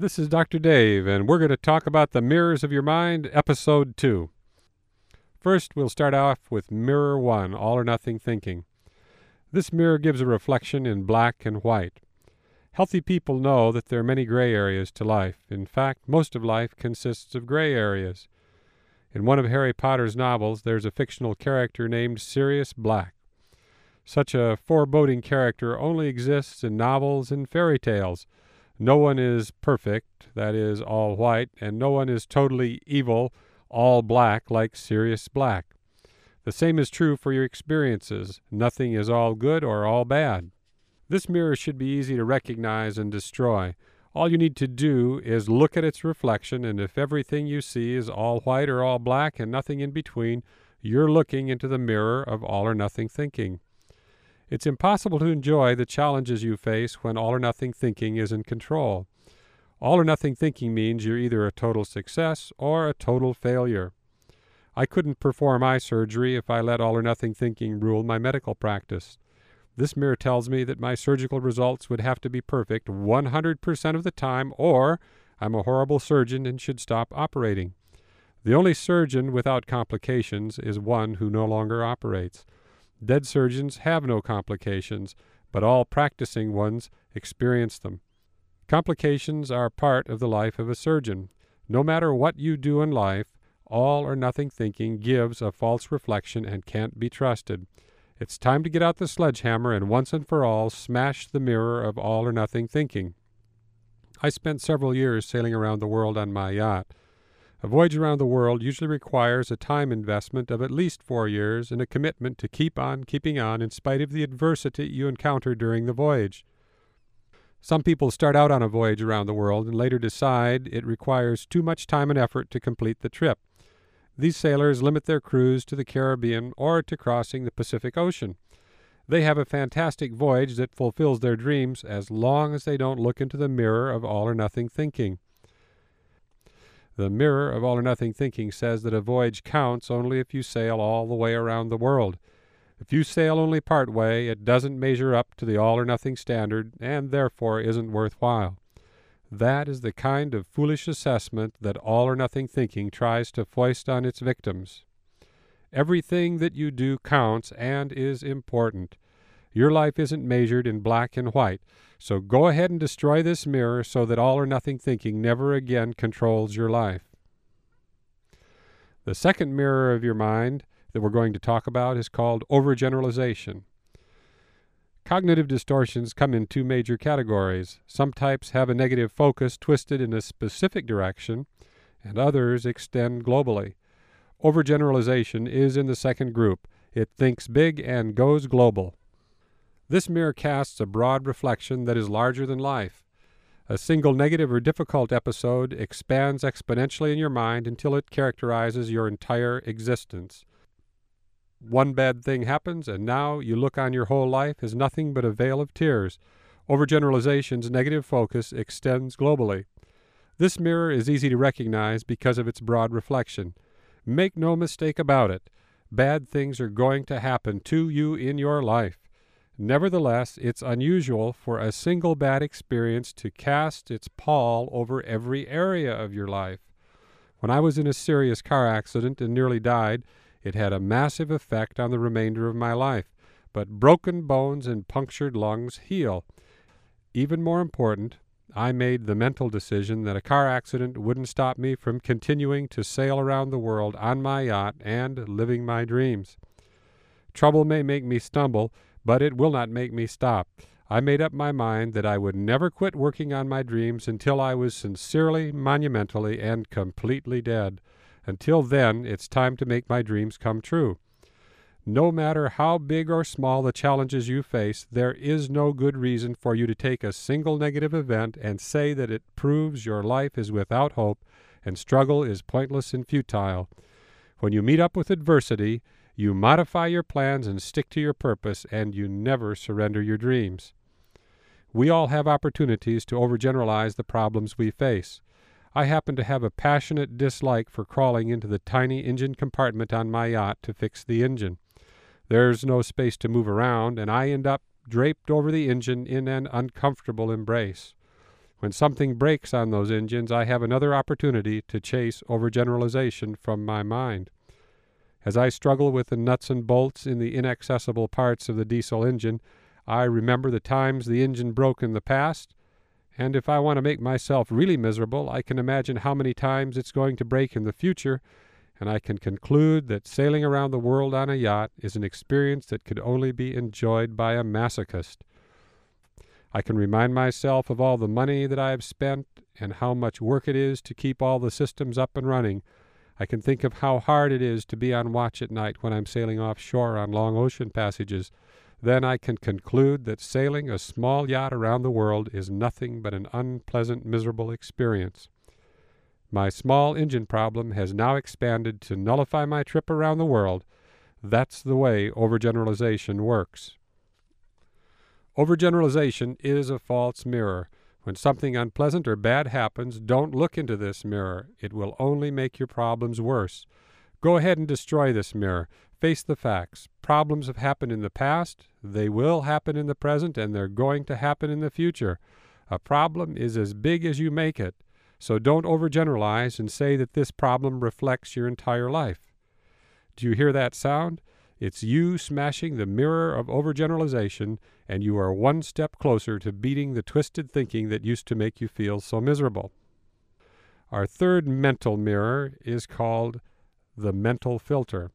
This is Dr. Dave, and we're going to talk about the Mirrors of Your Mind, Episode 2. First, we'll start off with Mirror 1 All or Nothing Thinking. This mirror gives a reflection in black and white. Healthy people know that there are many gray areas to life. In fact, most of life consists of gray areas. In one of Harry Potter's novels, there's a fictional character named Sirius Black. Such a foreboding character only exists in novels and fairy tales. No one is perfect, that is, all white, and no one is totally evil, all black, like Sirius Black. The same is true for your experiences. Nothing is all good or all bad. This mirror should be easy to recognize and destroy. All you need to do is look at its reflection, and if everything you see is all white or all black and nothing in between, you're looking into the mirror of all or nothing thinking. It's impossible to enjoy the challenges you face when all or nothing thinking is in control. All or nothing thinking means you're either a total success or a total failure. I couldn't perform eye surgery if I let all or nothing thinking rule my medical practice. This mirror tells me that my surgical results would have to be perfect 100% of the time, or I'm a horrible surgeon and should stop operating. The only surgeon without complications is one who no longer operates. Dead surgeons have no complications, but all practicing ones experience them. Complications are part of the life of a surgeon. No matter what you do in life, all or nothing thinking gives a false reflection and can't be trusted. It's time to get out the sledgehammer and once and for all smash the mirror of all or nothing thinking. I spent several years sailing around the world on my yacht. A voyage around the world usually requires a time investment of at least four years and a commitment to keep on keeping on in spite of the adversity you encounter during the voyage. Some people start out on a voyage around the world and later decide it requires too much time and effort to complete the trip. These sailors limit their cruise to the Caribbean or to crossing the Pacific Ocean. They have a fantastic voyage that fulfills their dreams as long as they don't look into the mirror of all or nothing thinking. The mirror of all or nothing thinking says that a voyage counts only if you sail all the way around the world. If you sail only part way, it doesn't measure up to the all or nothing standard and therefore isn't worthwhile. That is the kind of foolish assessment that all or nothing thinking tries to foist on its victims. Everything that you do counts and is important. Your life isn't measured in black and white. So go ahead and destroy this mirror so that all or nothing thinking never again controls your life. The second mirror of your mind that we're going to talk about is called overgeneralization. Cognitive distortions come in two major categories. Some types have a negative focus twisted in a specific direction, and others extend globally. Overgeneralization is in the second group. It thinks big and goes global. This mirror casts a broad reflection that is larger than life. A single negative or difficult episode expands exponentially in your mind until it characterizes your entire existence. One bad thing happens, and now you look on your whole life as nothing but a vale of tears. Overgeneralization's negative focus extends globally. This mirror is easy to recognize because of its broad reflection. Make no mistake about it. Bad things are going to happen to you in your life. Nevertheless, it's unusual for a single bad experience to cast its pall over every area of your life. When I was in a serious car accident and nearly died, it had a massive effect on the remainder of my life. But broken bones and punctured lungs heal. Even more important, I made the mental decision that a car accident wouldn't stop me from continuing to sail around the world on my yacht and living my dreams. Trouble may make me stumble, but it will not make me stop. I made up my mind that I would never quit working on my dreams until I was sincerely, monumentally, and completely dead. Until then, it's time to make my dreams come true. No matter how big or small the challenges you face, there is no good reason for you to take a single negative event and say that it proves your life is without hope and struggle is pointless and futile. When you meet up with adversity, you modify your plans and stick to your purpose, and you never surrender your dreams. We all have opportunities to overgeneralize the problems we face. I happen to have a passionate dislike for crawling into the tiny engine compartment on my yacht to fix the engine. There's no space to move around, and I end up draped over the engine in an uncomfortable embrace. When something breaks on those engines, I have another opportunity to chase overgeneralization from my mind. As I struggle with the nuts and bolts in the inaccessible parts of the diesel engine, I remember the times the engine broke in the past, and if I want to make myself really miserable, I can imagine how many times it's going to break in the future, and I can conclude that sailing around the world on a yacht is an experience that could only be enjoyed by a masochist. I can remind myself of all the money that I have spent and how much work it is to keep all the systems up and running. I can think of how hard it is to be on watch at night when I'm sailing offshore on long ocean passages. Then I can conclude that sailing a small yacht around the world is nothing but an unpleasant, miserable experience. My small engine problem has now expanded to nullify my trip around the world. That's the way overgeneralization works. Overgeneralization is a false mirror. When something unpleasant or bad happens, don't look into this mirror. It will only make your problems worse. Go ahead and destroy this mirror. Face the facts. Problems have happened in the past, they will happen in the present, and they're going to happen in the future. A problem is as big as you make it. So don't overgeneralize and say that this problem reflects your entire life. Do you hear that sound? It's you smashing the mirror of overgeneralization, and you are one step closer to beating the twisted thinking that used to make you feel so miserable. Our third mental mirror is called the mental filter.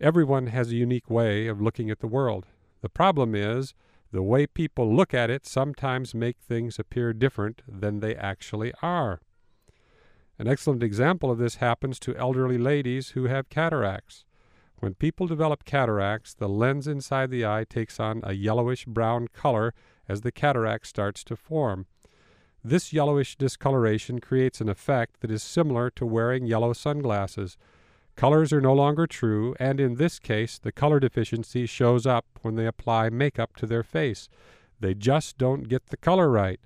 Everyone has a unique way of looking at the world. The problem is the way people look at it sometimes make things appear different than they actually are. An excellent example of this happens to elderly ladies who have cataracts. When people develop cataracts, the lens inside the eye takes on a yellowish brown color as the cataract starts to form. This yellowish discoloration creates an effect that is similar to wearing yellow sunglasses. Colors are no longer true, and in this case, the color deficiency shows up when they apply makeup to their face. They just don't get the color right.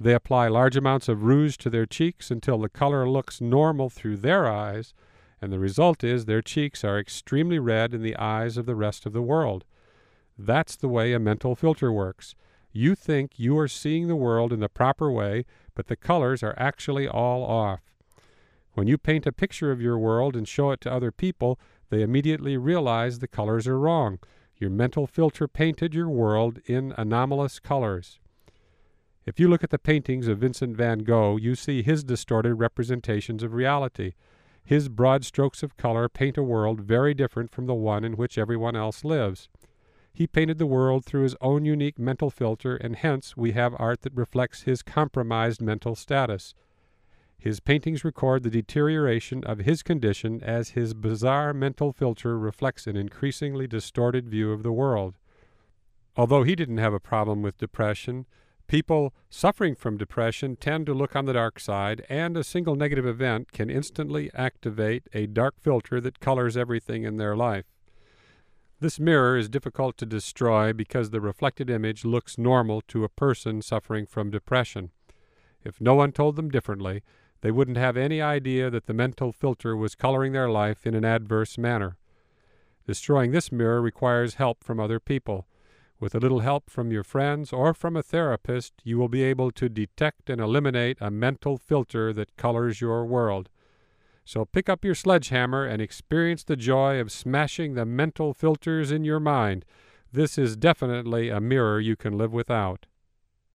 They apply large amounts of rouge to their cheeks until the color looks normal through their eyes and the result is their cheeks are extremely red in the eyes of the rest of the world. That's the way a mental filter works. You think you are seeing the world in the proper way, but the colors are actually all off. When you paint a picture of your world and show it to other people, they immediately realize the colors are wrong. Your mental filter painted your world in anomalous colors. If you look at the paintings of Vincent van Gogh, you see his distorted representations of reality. His broad strokes of color paint a world very different from the one in which everyone else lives. He painted the world through his own unique mental filter, and hence we have art that reflects his compromised mental status. His paintings record the deterioration of his condition as his bizarre mental filter reflects an increasingly distorted view of the world. Although he didn't have a problem with depression, People suffering from depression tend to look on the dark side, and a single negative event can instantly activate a dark filter that colors everything in their life. This mirror is difficult to destroy because the reflected image looks normal to a person suffering from depression. If no one told them differently, they wouldn't have any idea that the mental filter was coloring their life in an adverse manner. Destroying this mirror requires help from other people. With a little help from your friends or from a therapist, you will be able to detect and eliminate a mental filter that colors your world. So pick up your sledgehammer and experience the joy of smashing the mental filters in your mind. This is definitely a mirror you can live without.